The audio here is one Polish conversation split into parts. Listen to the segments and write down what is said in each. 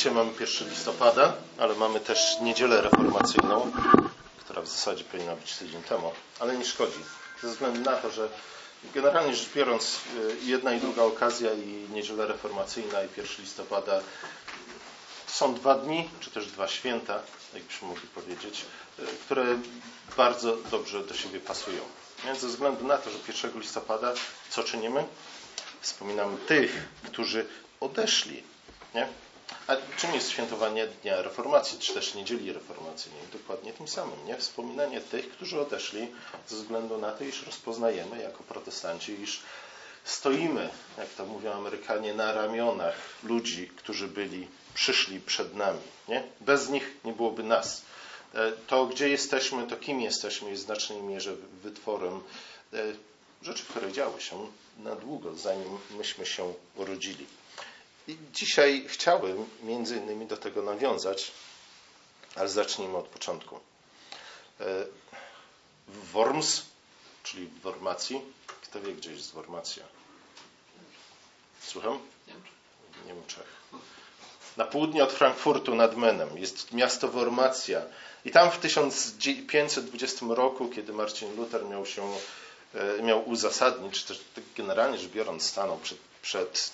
Dzisiaj mamy 1 listopada, ale mamy też niedzielę reformacyjną, która w zasadzie powinna być tydzień temu, ale nie szkodzi. Ze względu na to, że generalnie rzecz biorąc, jedna i druga okazja i niedziela reformacyjna i 1 listopada są dwa dni, czy też dwa święta, jakbyśmy mogli powiedzieć, które bardzo dobrze do siebie pasują. Więc ze względu na to, że 1 listopada co czynimy? Wspominamy tych, którzy odeszli. Nie? A czym jest świętowanie Dnia Reformacji, czy też Niedzieli Reformacyjnej? Dokładnie tym samym, nie? Wspominanie tych, którzy odeszli ze względu na to, iż rozpoznajemy jako protestanci, iż stoimy, jak to mówią Amerykanie, na ramionach ludzi, którzy byli, przyszli przed nami. Nie? Bez nich nie byłoby nas. To, gdzie jesteśmy, to kim jesteśmy, jest w znacznej mierze wytworem rzeczy, które działy się na długo, zanim myśmy się urodzili. I dzisiaj chciałbym między innymi do tego nawiązać, ale zacznijmy od początku. Worms, czyli w Wormacji. Kto wie, gdzie jest Wormacja? Słucham? Niemczech. Na południe od Frankfurtu nad Menem jest miasto Wormacja. I tam w 1520 roku, kiedy Marcin Luther miał się miał uzasadnić, czy też generalnie rzecz biorąc stanął przed, przed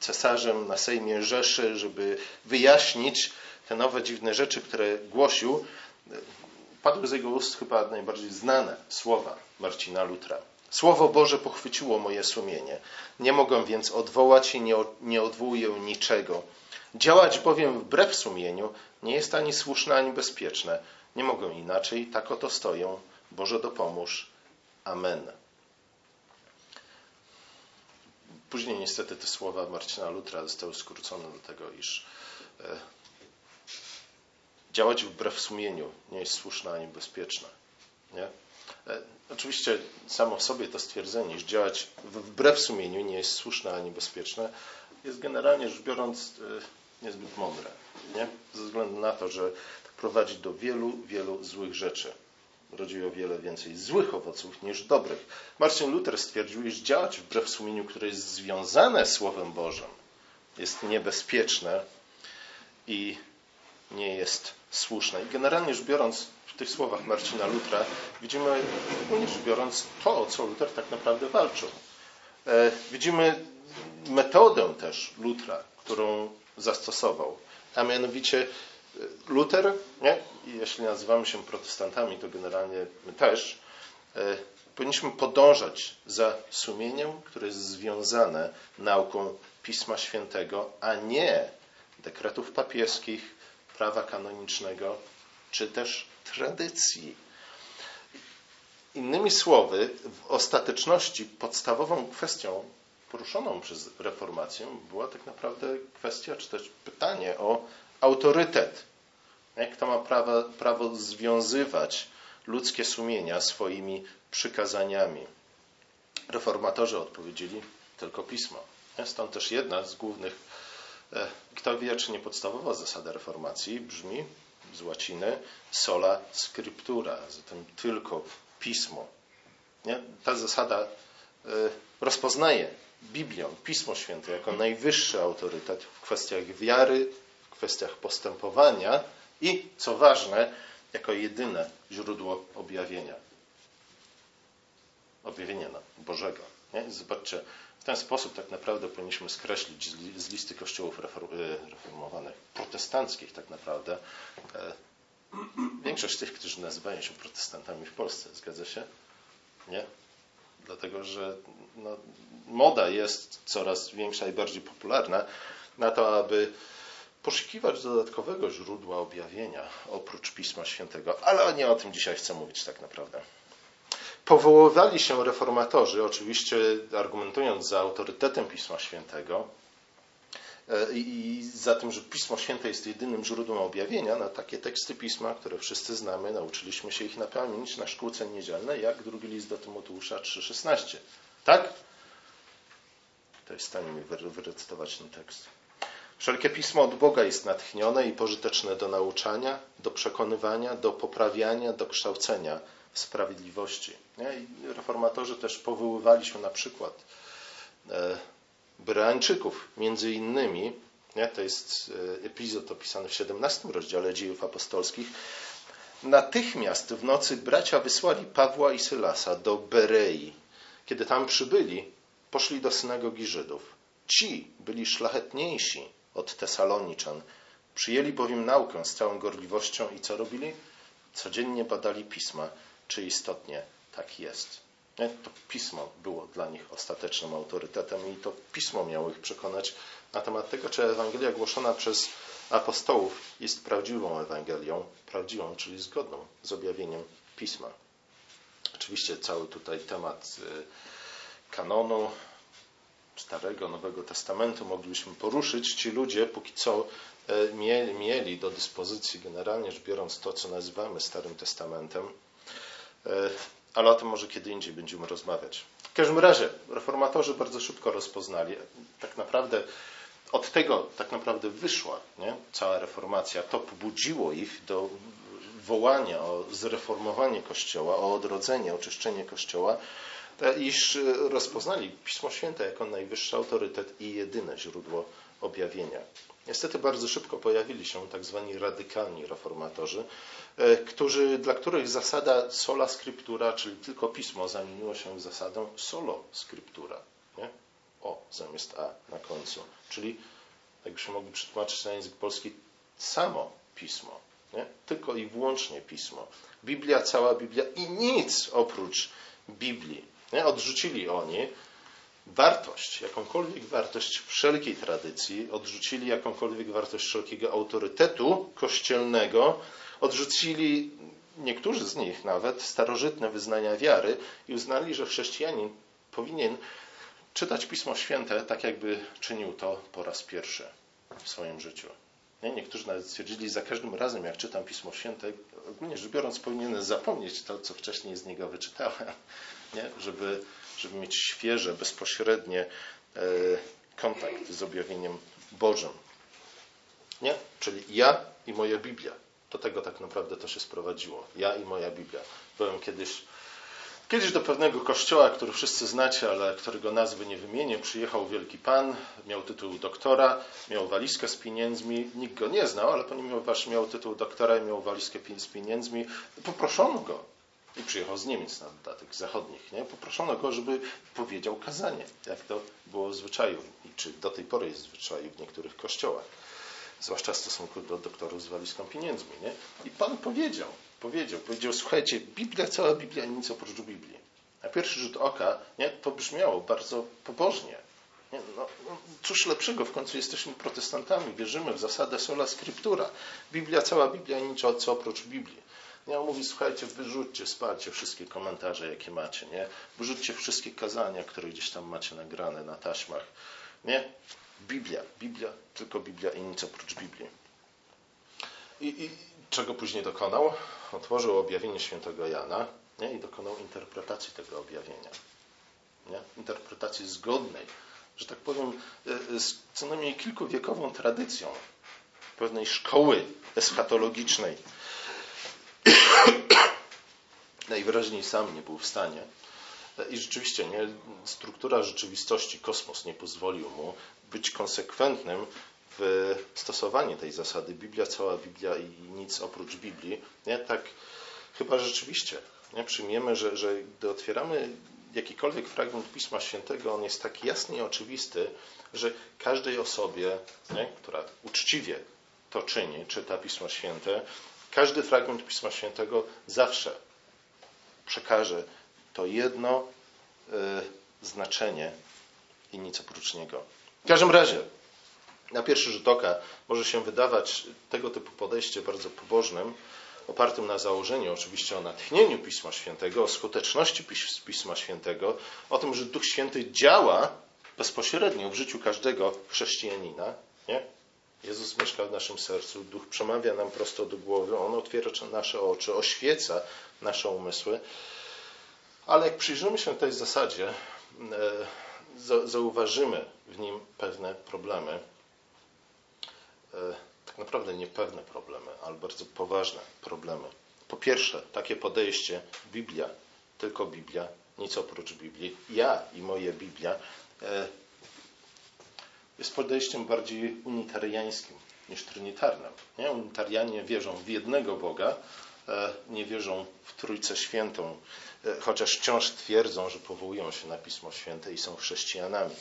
cesarzem na Sejmie Rzeszy, żeby wyjaśnić te nowe dziwne rzeczy, które głosił, padły z jego ust chyba najbardziej znane słowa Marcina Lutra. Słowo Boże pochwyciło moje sumienie. Nie mogę więc odwołać i nie, nie odwołuję niczego. Działać bowiem wbrew sumieniu nie jest ani słuszne, ani bezpieczne. Nie mogę inaczej, tak oto stoję. Boże dopomóż. Amen. Później niestety te słowa Marcina Lutra zostały skrócone do tego, iż e, działać wbrew sumieniu nie jest słuszne ani bezpieczne. Nie? E, oczywiście samo w sobie to stwierdzenie, iż działać wbrew sumieniu nie jest słuszne ani bezpieczne, jest generalnie rzecz biorąc e, niezbyt mądre. Nie? Ze względu na to, że prowadzi do wielu, wielu złych rzeczy rodzi o wiele więcej złych owoców niż dobrych. Marcin Luther stwierdził, iż działać wbrew sumieniu, które jest związane Słowem Bożym, jest niebezpieczne i nie jest słuszne. I generalnie rzecz biorąc, w tych słowach Marcina Lutra widzimy, ogólnie rzecz biorąc, to, o co Luther tak naprawdę walczył. E, widzimy metodę też Lutra, którą zastosował, a mianowicie Luther, nie? i jeśli nazywamy się protestantami, to generalnie my też, e, powinniśmy podążać za sumieniem, które jest związane nauką Pisma Świętego, a nie dekretów papieskich, prawa kanonicznego, czy też tradycji. Innymi słowy, w ostateczności podstawową kwestią poruszoną przez reformację była tak naprawdę kwestia, czy też pytanie o autorytet. Kto ma prawo, prawo związywać ludzkie sumienia swoimi przykazaniami? Reformatorzy odpowiedzieli tylko pismo. Stąd też jedna z głównych, e, kto wie, czy nie podstawowa zasada reformacji brzmi z łaciny sola scriptura, zatem tylko pismo. Nie? Ta zasada e, rozpoznaje Biblię, Pismo Święte jako najwyższy autorytet w kwestiach wiary, w kwestiach postępowania i, co ważne, jako jedyne źródło objawienia. Objawienia Bożego. Nie? Zobaczcie, w ten sposób tak naprawdę powinniśmy skreślić z listy kościołów e, reformowanych, protestanckich tak naprawdę, e, większość tych, którzy nazywają się protestantami w Polsce. Zgadza się? Nie? Dlatego, że no, moda jest coraz większa i bardziej popularna na to, aby poszukiwać dodatkowego źródła objawienia oprócz Pisma Świętego, ale nie o tym dzisiaj chcę mówić tak naprawdę. Powoływali się reformatorzy, oczywiście argumentując za autorytetem Pisma Świętego e, i za tym, że Pismo Święte jest jedynym źródłem objawienia, na takie teksty Pisma, które wszyscy znamy, nauczyliśmy się ich na pamięć na szkółce niedzielnej, jak drugi list do Tymoteusza 3,16. Tak? To jest w stanie mi wyrecytować ten tekst. Wszelkie pismo od Boga jest natchnione i pożyteczne do nauczania, do przekonywania, do poprawiania, do kształcenia w sprawiedliwości. Reformatorzy też powoływali się na przykład e, Bereańczyków, między innymi? To jest e, epizod opisany w 17 rozdziale dziejów apostolskich. Natychmiast w nocy bracia wysłali Pawła i Sylasa do Berei. Kiedy tam przybyli, poszli do synagogi Żydów. Ci byli szlachetniejsi od Tesaloniczan. Przyjęli bowiem naukę z całą gorliwością i co robili? Codziennie badali pisma, czy istotnie tak jest. To pismo było dla nich ostatecznym autorytetem i to pismo miało ich przekonać na temat tego, czy Ewangelia głoszona przez apostołów jest prawdziwą Ewangelią, prawdziwą, czyli zgodną z objawieniem pisma. Oczywiście cały tutaj temat y, kanonu Starego, Nowego Testamentu moglibyśmy poruszyć. Ci ludzie póki co e, mieli do dyspozycji, generalnie rzecz biorąc, to, co nazywamy Starym Testamentem, e, ale o tym może kiedy indziej będziemy rozmawiać. W każdym razie, reformatorzy bardzo szybko rozpoznali, tak naprawdę od tego tak naprawdę wyszła nie? cała reformacja. To pobudziło ich do wołania o zreformowanie Kościoła, o odrodzenie, oczyszczenie Kościoła, iż rozpoznali Pismo Święte jako najwyższy autorytet i jedyne źródło objawienia. Niestety bardzo szybko pojawili się tak zwani radykalni reformatorzy, e, którzy, dla których zasada sola scriptura, czyli tylko pismo, zamieniło się w zasadę solo scriptura. Nie? O zamiast A na końcu. Czyli, jakbyśmy mogli przetłumaczyć na język polski, samo pismo. Nie? Tylko i wyłącznie pismo. Biblia, cała Biblia i nic oprócz Biblii. Nie? Odrzucili oni wartość, jakąkolwiek wartość wszelkiej tradycji, odrzucili jakąkolwiek wartość wszelkiego autorytetu kościelnego, odrzucili niektórzy z nich nawet starożytne wyznania wiary i uznali, że chrześcijanin powinien czytać Pismo Święte tak, jakby czynił to po raz pierwszy w swoim życiu. Nie? Niektórzy nawet stwierdzili, za każdym razem, jak czytam Pismo Święte, ogólnie rzecz biorąc, powinienem zapomnieć to, co wcześniej z niego wyczytałem, nie? Żeby, żeby mieć świeże, bezpośrednie e, kontakt z objawieniem Bożym. Nie? Czyli ja i moja Biblia. Do tego tak naprawdę to się sprowadziło. Ja i moja Biblia. Byłem kiedyś Kiedyś do pewnego kościoła, który wszyscy znacie, ale którego nazwy nie wymienię, przyjechał wielki pan, miał tytuł doktora, miał walizkę z pieniędzmi. Nikt go nie znał, ale ponieważ miał tytuł doktora i miał walizkę z pieniędzmi, poproszono go. I przyjechał z Niemiec na dodatek, zachodnich. Nie? Poproszono go, żeby powiedział kazanie, jak to było w zwyczaju, i czy do tej pory jest w zwyczaju w niektórych kościołach. Zwłaszcza w stosunku do doktorów z walizką pieniędzmi. Nie? I pan powiedział, powiedział. Powiedział, słuchajcie, Biblia, cała Biblia, nic oprócz Biblii. Na pierwszy rzut oka nie, to brzmiało bardzo pobożnie. Nie, no, no, cóż lepszego, w końcu jesteśmy protestantami, wierzymy w zasadę sola scriptura. Biblia, cała Biblia, nic co oprócz Biblii. Nie, on mówi, słuchajcie, wyrzućcie, spalcie wszystkie komentarze, jakie macie, nie? Wyrzućcie wszystkie kazania, które gdzieś tam macie nagrane na taśmach. Nie? Biblia, Biblia, tylko Biblia i nic oprócz Biblii. I, i czego później dokonał? Otworzył objawienie świętego Jana nie? i dokonał interpretacji tego objawienia. Nie? Interpretacji zgodnej, że tak powiem, e, z co najmniej kilkuwiekową tradycją pewnej szkoły eschatologicznej. Najwyraźniej sam nie był w stanie. I rzeczywiście nie, struktura rzeczywistości, kosmos nie pozwolił mu być konsekwentnym w stosowanie tej zasady Biblia, cała Biblia i nic oprócz Biblii, nie? tak chyba rzeczywiście nie? przyjmiemy, że, że gdy otwieramy jakikolwiek fragment Pisma Świętego, on jest tak jasny i oczywisty, że każdej osobie, nie? która uczciwie to czyni, czyta Pismo Święte, każdy fragment Pisma Świętego zawsze przekaże to jedno y, znaczenie i nic oprócz niego. W każdym razie, na pierwszy rzut oka może się wydawać tego typu podejście bardzo pobożnym, opartym na założeniu oczywiście o natchnieniu Pisma Świętego, o skuteczności Pisma Świętego, o tym, że Duch Święty działa bezpośrednio w życiu każdego chrześcijanina. Nie? Jezus mieszka w naszym sercu, Duch przemawia nam prosto do głowy, On otwiera nasze oczy, oświeca nasze umysły. Ale jak przyjrzymy się tej zasadzie, e, zauważymy w nim pewne problemy, tak naprawdę niepewne problemy, ale bardzo poważne problemy. Po pierwsze, takie podejście Biblia, tylko Biblia, nic oprócz Biblii, ja i moja Biblia, e, jest podejściem bardziej unitariańskim niż trinitarnym. Nie? Unitarianie wierzą w jednego Boga, e, nie wierzą w Trójcę Świętą, e, chociaż wciąż twierdzą, że powołują się na Pismo Święte i są chrześcijanami.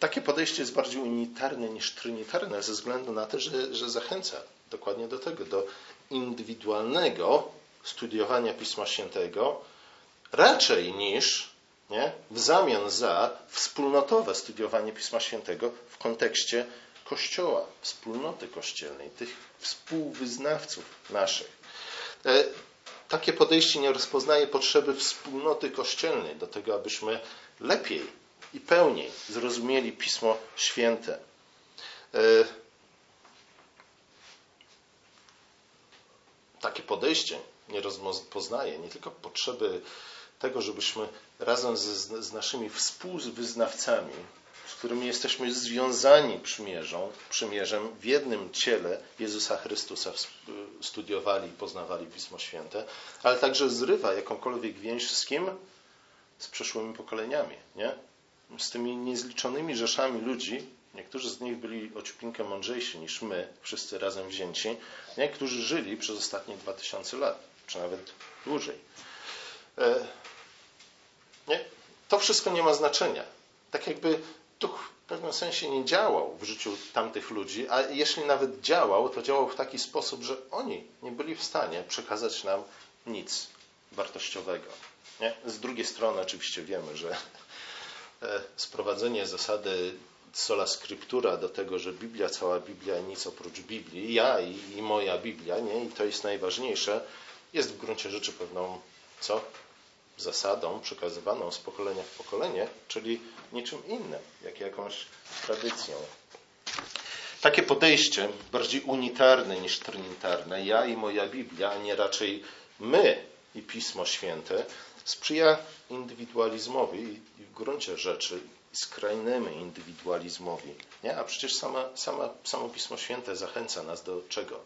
Takie podejście jest bardziej unitarne niż trinitarne, ze względu na to, że, że zachęca dokładnie do tego, do indywidualnego studiowania Pisma Świętego, raczej niż nie, w zamian za wspólnotowe studiowanie Pisma Świętego w kontekście Kościoła, wspólnoty kościelnej, tych współwyznawców naszych. E, takie podejście nie rozpoznaje potrzeby wspólnoty kościelnej do tego, abyśmy lepiej i pełniej zrozumieli Pismo Święte. E, takie podejście nie rozpoznaje nie tylko potrzeby tego, żebyśmy razem z, z naszymi współwyznawcami, z którymi jesteśmy związani przymierzą, przymierzem w jednym ciele Jezusa Chrystusa studiowali i poznawali Pismo Święte, ale także zrywa jakąkolwiek więź z kim? Z przeszłymi pokoleniami, nie? Z tymi niezliczonymi rzeszami ludzi, niektórzy z nich byli ociupinkę mądrzejsi niż my, wszyscy razem wzięci, nie? którzy żyli przez ostatnie dwa tysiące lat, czy nawet dłużej. E, nie? To wszystko nie ma znaczenia. Tak jakby duch w pewnym sensie nie działał w życiu tamtych ludzi, a jeśli nawet działał, to działał w taki sposób, że oni nie byli w stanie przekazać nam nic wartościowego. Nie? Z drugiej strony oczywiście wiemy, że sprowadzenie zasady sola scriptura do tego, że Biblia, cała Biblia nic oprócz Biblii, ja i, i moja Biblia, nie? i to jest najważniejsze, jest w gruncie rzeczy pewną co? zasadą przekazywaną z pokolenia w pokolenie, czyli niczym innym, jak jakąś tradycją. Takie podejście, bardziej unitarne niż trinitarne, ja i moja Biblia, a nie raczej my i Pismo Święte, sprzyja indywidualizmowi i w gruncie rzeczy skrajnemu indywidualizmowi. Nie? A przecież sama, sama, samo Pismo Święte zachęca nas do czego?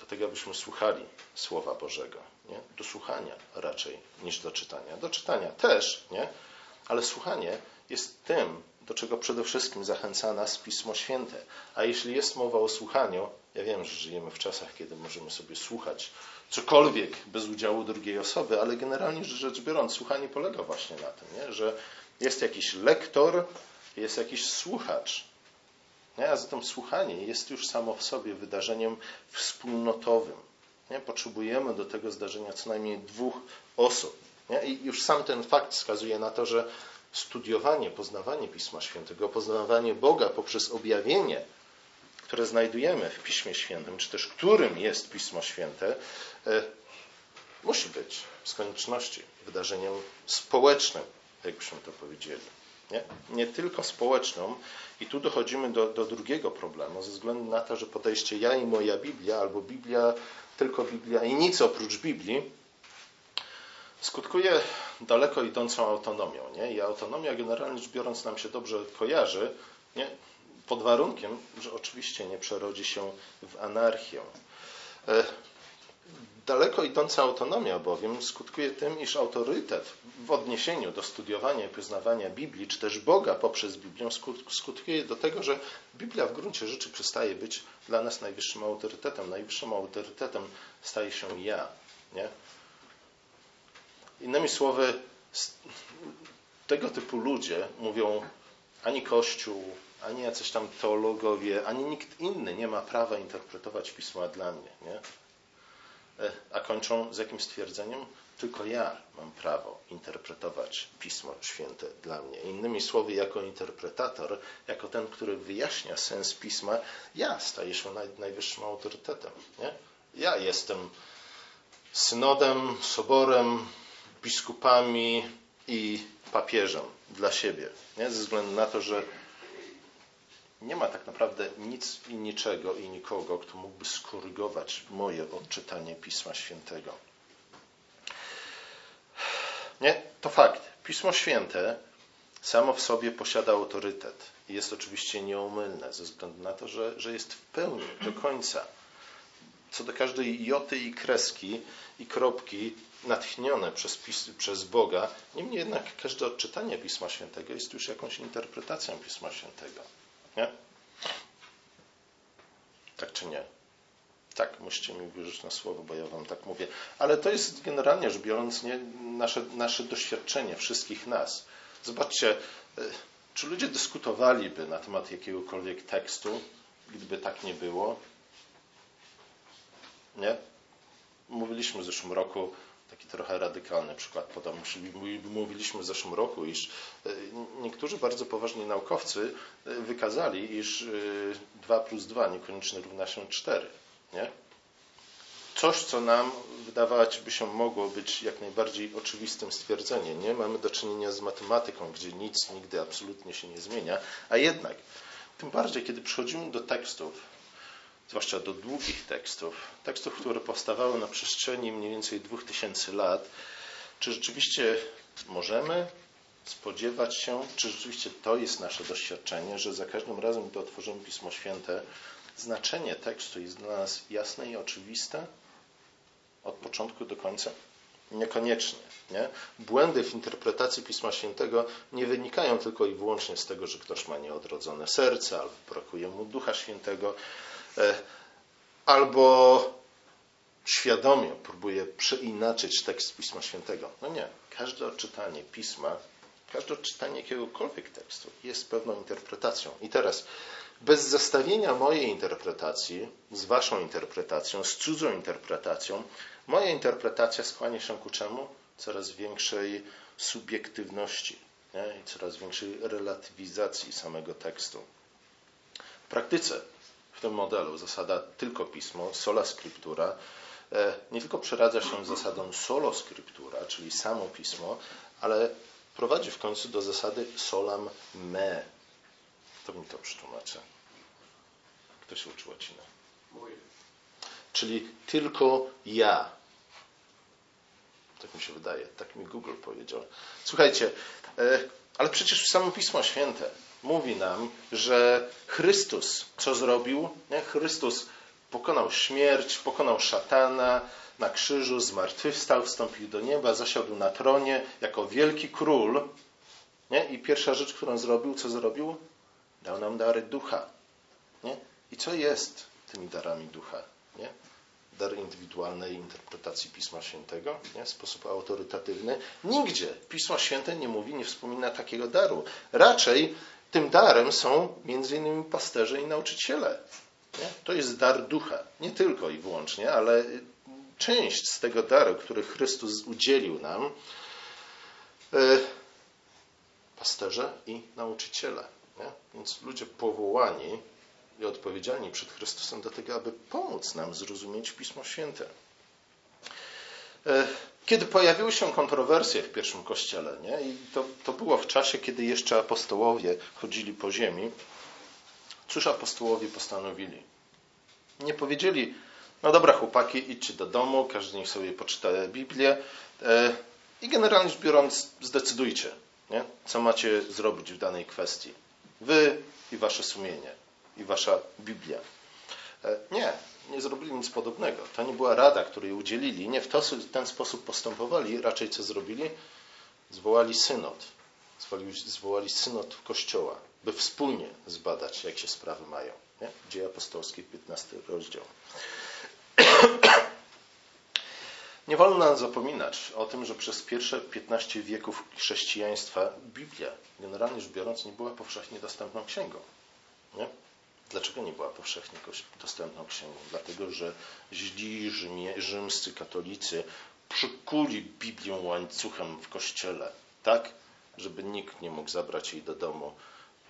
Do tego, abyśmy słuchali Słowa Bożego nie? do słuchania raczej niż do czytania. Do czytania też, nie? ale słuchanie jest tym, do czego przede wszystkim zachęca nas Pismo Święte. A jeśli jest mowa o słuchaniu, ja wiem, że żyjemy w czasach, kiedy możemy sobie słuchać cokolwiek bez udziału drugiej osoby, ale generalnie rzecz biorąc, słuchanie polega właśnie na tym, nie? że jest jakiś lektor, jest jakiś słuchacz. Nie? A zatem słuchanie jest już samo w sobie wydarzeniem wspólnotowym. Nie? Potrzebujemy do tego zdarzenia co najmniej dwóch osób. Nie? I już sam ten fakt wskazuje na to, że studiowanie, poznawanie Pisma Świętego, poznawanie Boga poprzez objawienie, które znajdujemy w Piśmie Świętym, czy też którym jest Pismo Święte, e, musi być z konieczności wydarzeniem społecznym, jakbyśmy to powiedzieli. Nie? nie tylko społeczną. I tu dochodzimy do, do drugiego problemu, ze względu na to, że podejście ja i moja Biblia, albo Biblia tylko Biblia i nic oprócz Biblii, skutkuje daleko idącą autonomią. Nie? I autonomia generalnie rzecz biorąc nam się dobrze kojarzy, nie? Pod warunkiem, że oczywiście nie przerodzi się w anarchię. E, daleko idąca autonomia bowiem skutkuje tym, iż autorytet w odniesieniu do studiowania i poznawania Biblii, czy też Boga poprzez Biblię, skutkuje do tego, że Biblia w gruncie rzeczy przestaje być dla nas najwyższym autorytetem. Najwyższym autorytetem staje się ja. Nie? Innymi słowy, tego typu ludzie mówią ani Kościół, ani jacyś tam teologowie, ani nikt inny nie ma prawa interpretować pisma dla mnie. Nie? E, a kończą z jakim stwierdzeniem? Tylko ja mam prawo interpretować Pismo Święte dla mnie. Innymi słowy, jako interpretator, jako ten, który wyjaśnia sens Pisma, ja staję się najwyższym autorytetem. Nie? Ja jestem synodem, soborem, biskupami i papieżem dla siebie. Nie? Ze względu na to, że nie ma tak naprawdę nic i niczego i nikogo, kto mógłby skorygować moje odczytanie Pisma Świętego. Nie, to fakt. Pismo Święte samo w sobie posiada autorytet i jest oczywiście nieomylne ze względu na to, że, że jest w pełni do końca co do każdej joty i kreski i kropki natchnione przez, przez Boga. Niemniej jednak każde odczytanie Pisma Świętego jest już jakąś interpretacją Pisma Świętego. Nie? Tak czy nie? Tak, musicie mi wierzyć na słowo, bo ja wam tak mówię. Ale to jest generalnie rzecz biorąc nie, nasze, nasze doświadczenie wszystkich nas. Zobaczcie, e, czy ludzie dyskutowaliby na temat jakiegokolwiek tekstu, gdyby tak nie było? Nie? Mówiliśmy w zeszłym roku, taki trochę radykalny przykład podam, mówiliśmy w zeszłym roku, iż e, niektórzy bardzo poważni naukowcy e, wykazali, iż 2 plus 2 niekoniecznie równa się 4. Nie? Coś, co nam wydawać by się mogło być jak najbardziej oczywistym stwierdzeniem. Nie? Mamy do czynienia z matematyką, gdzie nic nigdy absolutnie się nie zmienia, a jednak, tym bardziej, kiedy przychodzimy do tekstów, zwłaszcza do długich tekstów, tekstów, które powstawały na przestrzeni mniej więcej 2000 lat, czy rzeczywiście możemy spodziewać się, czy rzeczywiście to jest nasze doświadczenie, że za każdym razem, gdy otworzymy Pismo Święte, znaczenie tekstu jest dla nas jasne i oczywiste od początku do końca? Niekoniecznie. Nie? Błędy w interpretacji Pisma Świętego nie wynikają tylko i wyłącznie z tego, że ktoś ma nieodrodzone serce, albo brakuje mu Ducha Świętego, albo świadomie próbuje przeinaczyć tekst Pisma Świętego. No nie. Każde odczytanie Pisma, każde odczytanie jakiegokolwiek tekstu jest pewną interpretacją. I teraz bez zestawienia mojej interpretacji z waszą interpretacją, z cudzą interpretacją, moja interpretacja skłania się ku czemu? Coraz większej subiektywności nie? i coraz większej relatywizacji samego tekstu. W praktyce w tym modelu zasada tylko pismo, sola scriptura, e, nie tylko przeradza się zasadą solo scriptura, czyli samo pismo, ale prowadzi w końcu do zasady solam me, to mi to przetłumaczę. Kto się uczył łaciny? Czyli tylko ja. Tak mi się wydaje, tak mi Google powiedział. Słuchajcie, e, ale przecież samo Pismo Święte mówi nam, że Chrystus co zrobił? Nie? Chrystus pokonał śmierć, pokonał szatana na krzyżu, zmartwychwstał, wstąpił do nieba, zasiadł na tronie jako wielki król. Nie? I pierwsza rzecz, którą zrobił, co zrobił? Dał nam dary ducha. Nie? I co jest tymi darami ducha? Nie? Dar indywidualnej interpretacji Pisma Świętego nie? w sposób autorytatywny. Nigdzie Pismo Święte nie mówi, nie wspomina takiego daru. Raczej tym darem są innymi pasterze i nauczyciele. Nie? To jest dar ducha. Nie tylko i wyłącznie, ale część z tego daru, który Chrystus udzielił nam, e, pasterze i nauczyciele. Nie? Więc ludzie powołani i odpowiedzialni przed Chrystusem do tego, aby pomóc nam zrozumieć Pismo Święte. E, kiedy pojawiły się kontrowersje w pierwszym kościele, nie? i to, to było w czasie, kiedy jeszcze apostołowie chodzili po ziemi, cóż apostołowie postanowili? Nie powiedzieli, no dobra chłopaki, idźcie do domu, każdy niech sobie poczyta Biblię e, i generalnie rzecz biorąc zdecydujcie, nie? co macie zrobić w danej kwestii. Wy i wasze sumienie, i wasza Biblia. E, nie, nie zrobili nic podobnego. To nie była rada, której udzielili. Nie w, ten sposób postępowali. Raczej co zrobili? Zwołali synod. Zwołali, zwołali synod Kościoła, by wspólnie zbadać, jak się sprawy mają. Nie? Dzieje apostolskie, 15 rozdział. Nie wolno nam zapominać o tym, że przez pierwsze 15 wieków chrześcijaństwa Biblia, generalnie rzecz biorąc, nie była powszechnie dostępną księgą. Nie? Dlaczego nie była powszechnie dostępną księgą? Dlatego, że źli rzymie, rzymscy katolicy przykuli Biblię łańcuchem w kościele, tak, żeby nikt nie mógł zabrać jej do domu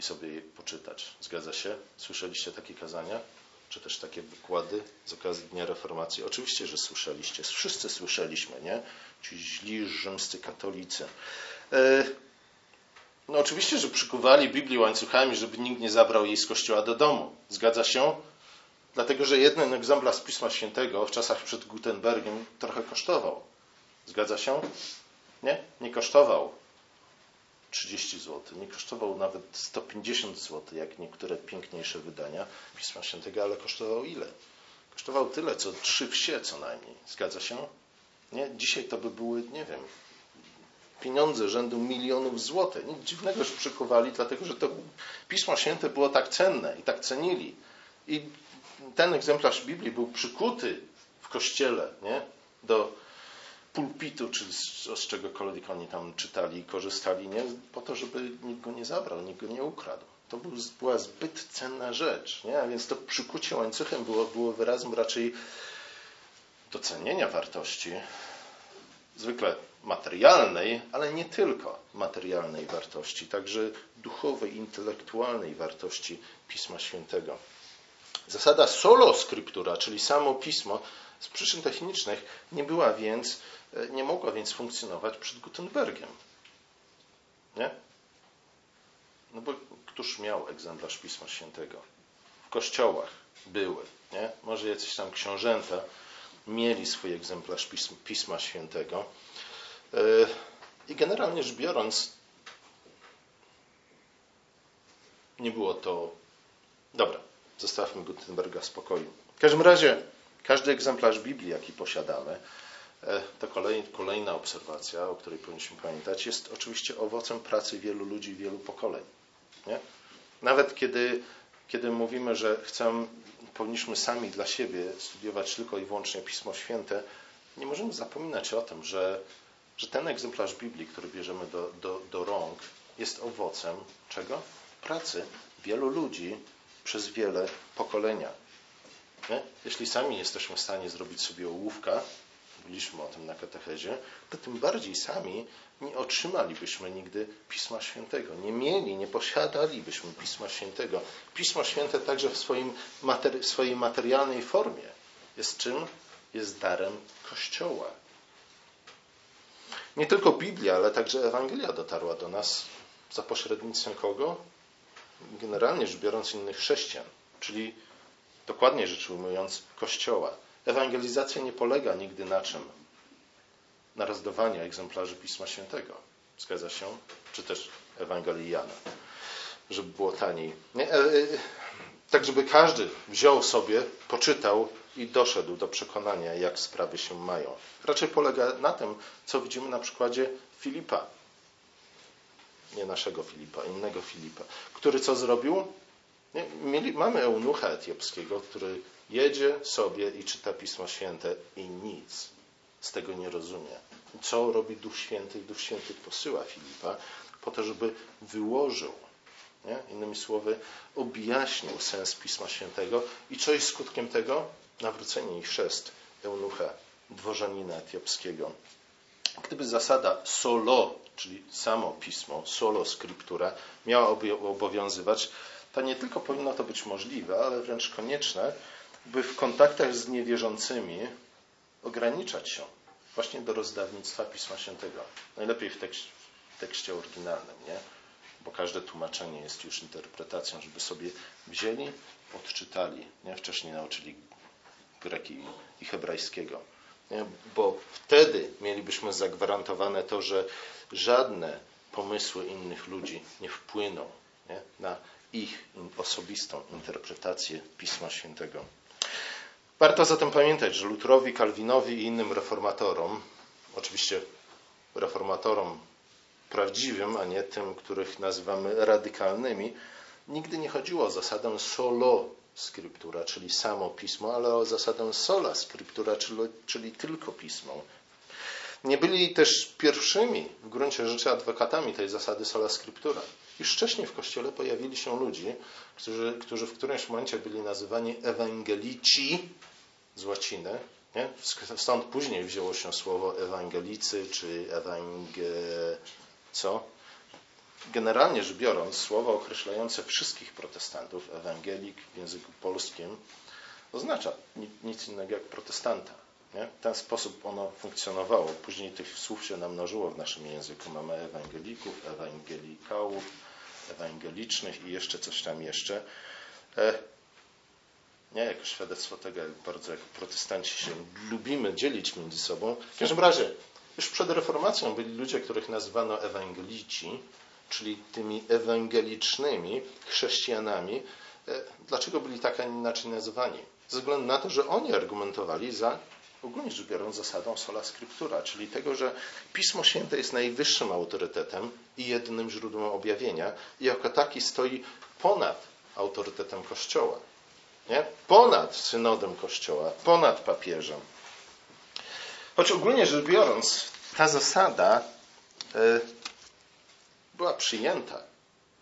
i sobie jej poczytać. Zgadza się? Słyszeliście takie kazania? Czy też takie wykłady z okazji Dnia Reformacji? Oczywiście, że słyszeliście. Wszyscy słyszeliśmy, nie? Ci źli rzymscy katolicy. E, no oczywiście, że przykuwali Biblię łańcuchami, żeby nikt nie zabrał jej z kościoła do domu. Zgadza się? Dlatego, że jeden egzemplarz Pisma Świętego w czasach przed Gutenbergiem trochę kosztował. Zgadza się? Nie? Nie kosztował 30 zł. Nie kosztował nawet 150 zł, jak niektóre piękniejsze wydania Pisma Świętego, ale kosztował ile? kosztował tyle, co trzy wsie co najmniej. Zgadza się? Nie? Dzisiaj to by były, nie wiem, pieniądze rzędu milionów złotych. Nic dziwnego, że przykuwali, dlatego że to Pismo Święte było tak cenne i tak cenili. I ten egzemplarz Biblii był przykuty w kościele nie? do pulpitu, czy z, z czegokolwiek oni tam czytali i korzystali, nie? po to, żeby nikt go nie zabrał, nikt go nie ukradł. To był, była zbyt cenna rzecz. Nie? A więc to przykucie łańcuchem było, było wyrazem raczej docenienia wartości, zwykle materialnej, ale nie tylko materialnej wartości, także duchowej, intelektualnej wartości Pisma Świętego. Zasada solo scriptura, czyli samo pismo, z przyczyn technicznych nie była więc, e, nie mogła więc funkcjonować przed Gutenbergiem. Nie? No bo któż miał egzemplarz Pisma Świętego? W kościołach były, nie? Może jacyś tam książęta mieli swój egzemplarz Pisma, Pisma Świętego. E, I generalnie rzecz biorąc, nie było to. Dobra, zostawmy Gutenberga w spokoju. W każdym razie, każdy egzemplarz Biblii, jaki posiadamy, e, to kolejna obserwacja, o której powinniśmy pamiętać, jest oczywiście owocem pracy wielu ludzi, wielu pokoleń. Nie? Nawet kiedy, kiedy mówimy, że chcemy, powinniśmy sami dla siebie studiować tylko i wyłącznie Pismo Święte, nie możemy zapominać o tym, że, że ten egzemplarz Biblii, który bierzemy do, do, do rąk, jest owocem czego? Pracy wielu ludzi przez wiele pokolenia. Nie? Jeśli sami jesteśmy w stanie zrobić sobie ołówka, mówiliśmy o tym na katechezie, to tym bardziej sami nie otrzymalibyśmy nigdy Pisma Świętego. Nie mieli, nie posiadalibyśmy Pisma Świętego. Pismo Święte także w swoim materi swojej materialnej formie jest czym? Jest darem Kościoła. Nie tylko Biblia, ale także Ewangelia dotarła do nas za pośrednictwem kogo? Generalnie rzecz biorąc innych chrześcijan, czyli dokładnie rzecz ujmując Kościoła. Ewangelizacja nie polega nigdy na czym? Na rozdawaniu egzemplarzy Pisma Świętego. Zgadza się? Czy też Ewangelii Jana. Żeby było taniej. Nie? E, e, tak, żeby każdy wziął sobie, poczytał i doszedł do przekonania, jak sprawy się mają. Raczej polega na tym, co widzimy na przykładzie Filipa. Nie naszego Filipa, innego Filipa. Który co zrobił? Mieli, mamy eunucha etiopskiego, który jedzie sobie i czyta Pismo Święte i nic z tego nie rozumie. Co robi Duch Święty? Duch Święty posyła Filipa po to, żeby wyłożył, nie? innymi słowy, objaśnił sens Pisma Świętego i co jest skutkiem tego? Nawrócenie i chrzest eunucha, dworzanina etiopskiego. Gdyby zasada solo, czyli samo pismo, solo scriptura, miała obowiązywać, to nie tylko powinno to być możliwe, ale wręcz konieczne, by w kontaktach z niewierzącymi ograniczać się właśnie do rozdawnictwa Pisma Świętego. Najlepiej w tekście, w tekście oryginalnym, nie? Bo każde tłumaczenie jest już interpretacją, żeby sobie wzięli, odczytali, nie? Wcześniej nauczyli greki i hebrajskiego. Nie? Bo wtedy mielibyśmy zagwarantowane to, że żadne pomysły innych ludzi nie wpłyną nie? na ich osobistą interpretację Pisma Świętego. Warto zatem pamiętać, że Lutrowi, Kalwinowi i innym reformatorom, oczywiście reformatorom prawdziwym, a nie tym, których nazywamy radykalnymi, nigdy nie chodziło o zasadę solo scriptura, czyli samo pismo, ale o zasadę sola scriptura, czyli, czyli tylko pismo. Nie byli też pierwszymi w gruncie rzeczy adwokatami tej zasady sola scriptura. Już wcześniej w Kościele pojawili się ludzie, którzy, którzy w którymś momencie byli nazywani ewangelici z łaciny. Nie? Stąd później wzięło się słowo ewangelicy czy ewangel... co? Generalnie rzecz biorąc, słowo określające wszystkich protestantów, ewangelik w języku polskim, oznacza nic innego jak protestanta. Nie? W ten sposób ono funkcjonowało. Później tych słów się namnożyło w naszym języku. Mamy ewangelików, ewangelikałów, ewangelicznych i jeszcze coś tam jeszcze. E, nie jako świadectwo tego, jak bardzo jako protestanci się lubimy dzielić między sobą. W każdym razie, już przed reformacją byli ludzie, których nazywano ewangelici, czyli tymi ewangelicznymi chrześcijanami. E, dlaczego byli tak, a nie inaczej nazywani? ze względu na to, że oni argumentowali za, ogólnie rzecz biorąc, zasadą sola scriptura, czyli tego, że Pismo Święte jest najwyższym autorytetem i jedynym źródłem objawienia i jako taki stoi ponad autorytetem Kościoła. Nie? Ponad synodem Kościoła, ponad papieżem. Choć ogólnie rzecz biorąc, ta zasada e, była przyjęta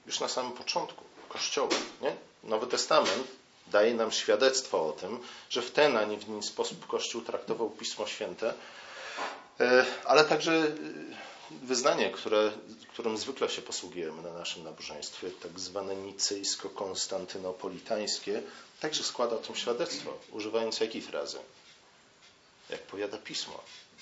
już na samym początku Kościoła. Nie? Nowy Testament daje nam świadectwo o tym, że w ten, a nie w inny sposób Kościół traktował Pismo Święte, e, ale także e, wyznanie, które, którym zwykle się posługujemy na naszym nabożeństwie, tak zwane nicejsko-konstantynopolitańskie, także składa o tym świadectwo, używając jakiej frazy? Jak powiada Pismo.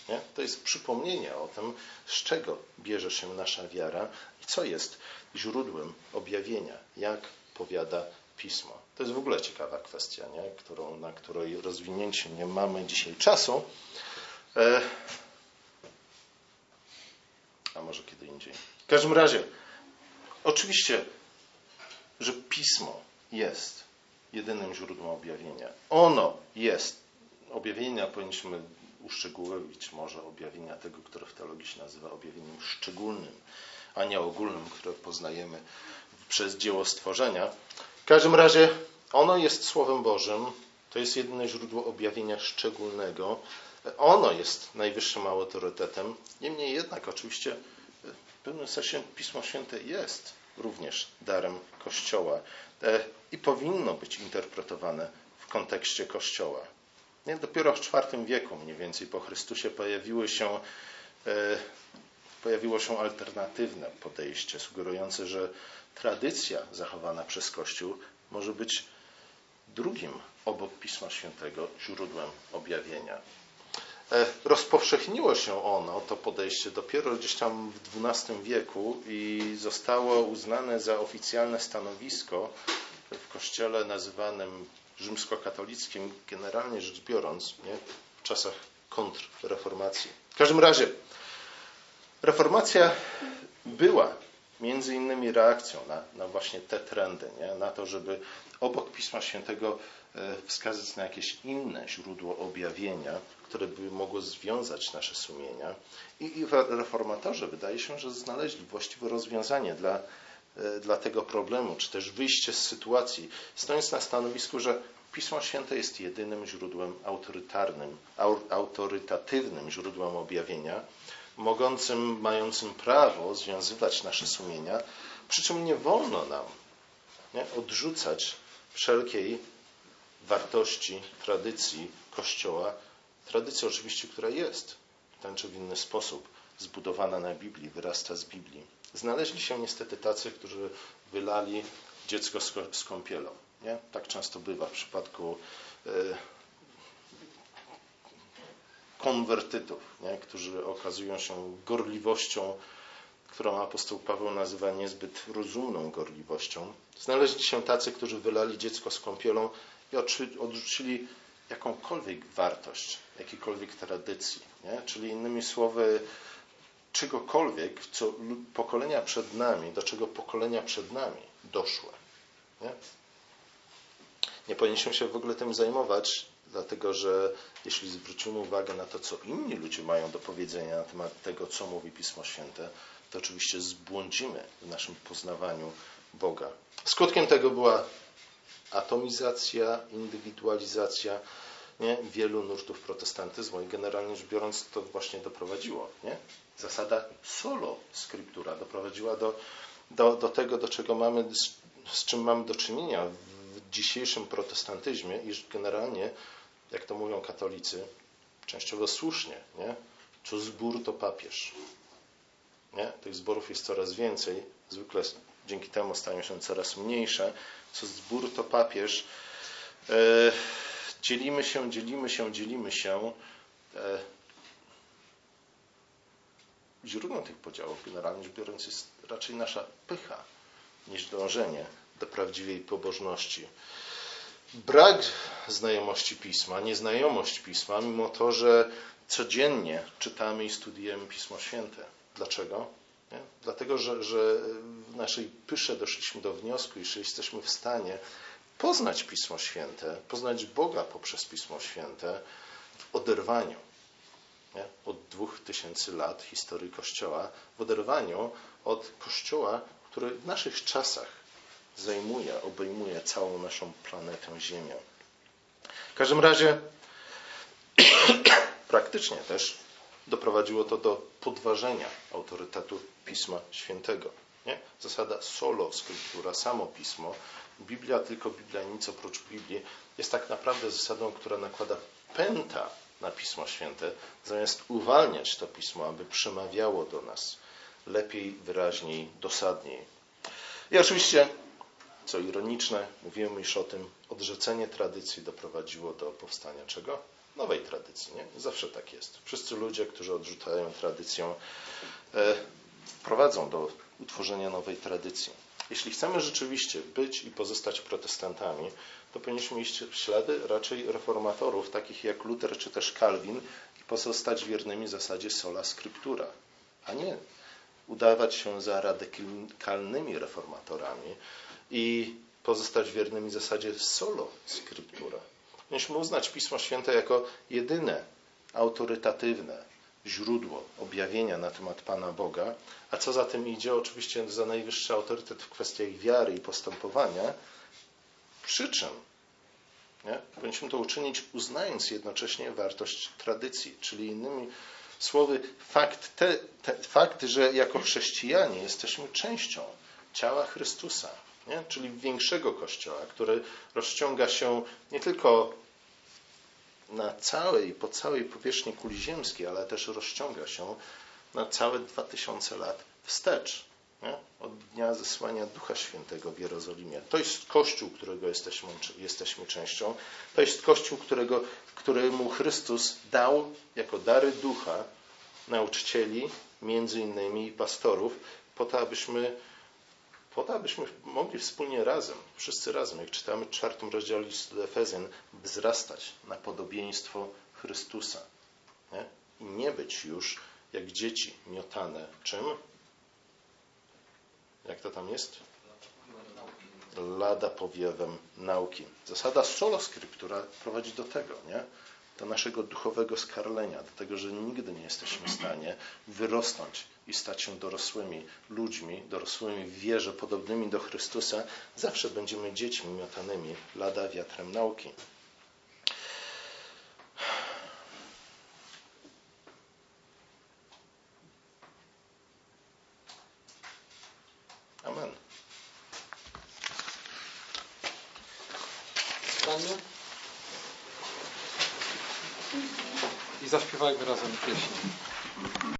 Nie? To jest przypomnienie o tym, z czego bierze się nasza wiara i co jest źródłem objawienia, jak powiada Pismo. To jest w ogóle ciekawa kwestia, nie? Którą, na której rozwinięcie nie mamy dzisiaj czasu. E... A może kiedy indziej. W każdym razie, oczywiście, że Pismo jest jedynym źródłem objawienia. Ono jest. Objawienia powinniśmy uszczegółowić może objawienia tego, które w teologii się nazywa objawieniem szczególnym, a nie ogólnym, które poznajemy przez dzieło stworzenia. W każdym razie ono jest Słowem Bożym, to jest jedyne źródło objawienia szczególnego. Ono jest najwyższym autorytetem. Niemniej jednak, oczywiście, w pewnym sensie Pismo Święte jest również darem Kościoła e, i powinno być interpretowane w kontekście Kościoła. Nie? Dopiero w IV wieku, mniej więcej po Chrystusie, pojawiły się, e, pojawiło się alternatywne podejście, sugerujące, że tradycja zachowana przez Kościół może być drugim obok Pisma Świętego źródłem objawienia. E, rozpowszechniło się ono, to podejście, dopiero gdzieś tam w XII wieku i zostało uznane za oficjalne stanowisko w kościele nazywanym rzymskokatolickim, generalnie rzecz biorąc, nie, w czasach kontrreformacji. W każdym razie, reformacja była między innymi reakcją na, na właśnie te trendy, nie? na to, żeby obok Pisma Świętego e, wskazać na jakieś inne źródło objawienia, które by mogło związać nasze sumienia. I, I reformatorzy wydaje się, że znaleźli właściwe rozwiązanie dla, dla tego problemu, czy też wyjście z sytuacji, stojąc na stanowisku, że Pismo Święte jest jedynym źródłem autorytarnym, autorytatywnym źródłem objawienia, mogącym, mającym prawo związywać nasze sumienia, przy czym nie wolno nam nie, odrzucać wszelkiej wartości, tradycji Kościoła, tradycji oczywiście, która jest w ten czy w inny sposób zbudowana na Biblii, wyrasta z Biblii. Znaleźli się niestety tacy, którzy wylali dziecko z kąpielą. Nie? Tak często bywa w przypadku e, konwertytów, nie? którzy okazują się gorliwością, którą apostoł Paweł nazywa niezbyt rozumną gorliwością. Znaleźli się tacy, którzy wylali dziecko z kąpielą i odrzucili jakąkolwiek wartość, jakiejkolwiek tradycji. Nie? Czyli innymi słowy, czegokolwiek, co pokolenia przed nami, do czego pokolenia przed nami doszły. Nie? nie powinniśmy się w ogóle tym zajmować, dlatego że jeśli zwrócimy uwagę na to, co inni ludzie mają do powiedzenia na temat tego, co mówi Pismo Święte, to oczywiście zbłądzimy w naszym poznawaniu Boga. Skutkiem tego była atomizacja, indywidualizacja nie? wielu nurtów protestantyzmu i generalnie rzecz biorąc to właśnie doprowadziło. Nie? Zasada solo scriptura doprowadziła do, do, do tego, do czego mamy, z, z czym mamy do czynienia dzisiejszym protestantyzmie, iż generalnie, jak to mówią katolicy, częściowo słusznie, nie? co zbór to papież. Nie? Tych zborów jest coraz więcej, zwykle dzięki temu stają się coraz mniejsze. Co zbór to papież. E, dzielimy się, dzielimy się, dzielimy się. E, źródłem tych podziałów, generalnie rzecz biorąc, jest raczej nasza pycha niż dążenie do prawdziwej pobożności. Brak znajomości pisma, nieznajomość pisma, mimo to, że codziennie czytamy i studiujemy Pismo Święte. Dlaczego? Nie? Dlatego, że, że w naszej pysze doszliśmy do wniosku, iż jesteśmy w stanie poznać Pismo Święte, poznać Boga poprzez Pismo Święte w oderwaniu nie? od dwóch tysięcy lat historii Kościoła, w oderwaniu od Kościoła, który w naszych czasach zajmuje, obejmuje całą naszą planetę Ziemię. W każdym razie praktycznie też doprowadziło to do podważenia autorytetu Pisma Świętego. Nie? Zasada solo scriptura, samo pismo, Biblia tylko Biblia, nic oprócz Biblii, jest tak naprawdę zasadą, która nakłada pęta na Pismo Święte, zamiast uwalniać to Pismo, aby przemawiało do nas lepiej, wyraźniej, dosadniej. I oczywiście, co ironiczne, mówiłem już o tym, odrzucenie tradycji doprowadziło do powstania czego? Nowej tradycji. Nie? Zawsze tak jest. Wszyscy ludzie, którzy odrzucają tradycję, e, prowadzą do utworzenia nowej tradycji. Jeśli chcemy rzeczywiście być i pozostać protestantami, to powinniśmy iść w ślady raczej reformatorów, takich jak Luther czy też Calvin, i pozostać wiernymi zasadzie sola scriptura, a nie udawać się za radykalnymi reformatorami i pozostać wiernymi zasadzie solo scriptura. Powinniśmy uznać Pismo Święte jako jedyne autorytatywne źródło objawienia na temat Pana Boga, a co za tym idzie, oczywiście za najwyższy autorytet w kwestiach wiary i postępowania, przy czym nie? powinniśmy to uczynić uznając jednocześnie wartość tradycji, czyli innymi słowy fakt, te, te, fakt że jako chrześcijanie jesteśmy częścią ciała Chrystusa, nie? czyli większego Kościoła, który rozciąga się nie tylko na całej, po całej powierzchni kuli ziemskiej, ale też rozciąga się na całe dwa tysiące lat wstecz. Nie? Od dnia zesłania Ducha Świętego w Jerozolimie. To jest Kościół, którego jesteśmy, jesteśmy częścią. To jest Kościół, którego, któremu Chrystus dał jako dary Ducha nauczycieli, między innymi pastorów, po to, abyśmy po to, abyśmy mogli wspólnie razem, wszyscy razem, jak czytamy w czwartym rozdziale listu do Efezjan, wzrastać na podobieństwo Chrystusa. Nie? I nie być już jak dzieci miotane czym? Jak to tam jest? Lada powiewem nauki. Zasada sola scriptura prowadzi do tego, nie? Do naszego duchowego skarlenia, do tego, że nigdy nie jesteśmy w stanie wyrosnąć i stać się dorosłymi ludźmi, dorosłymi w wierze, podobnymi do Chrystusa, zawsze będziemy dziećmi miotanymi lada wiatrem nauki.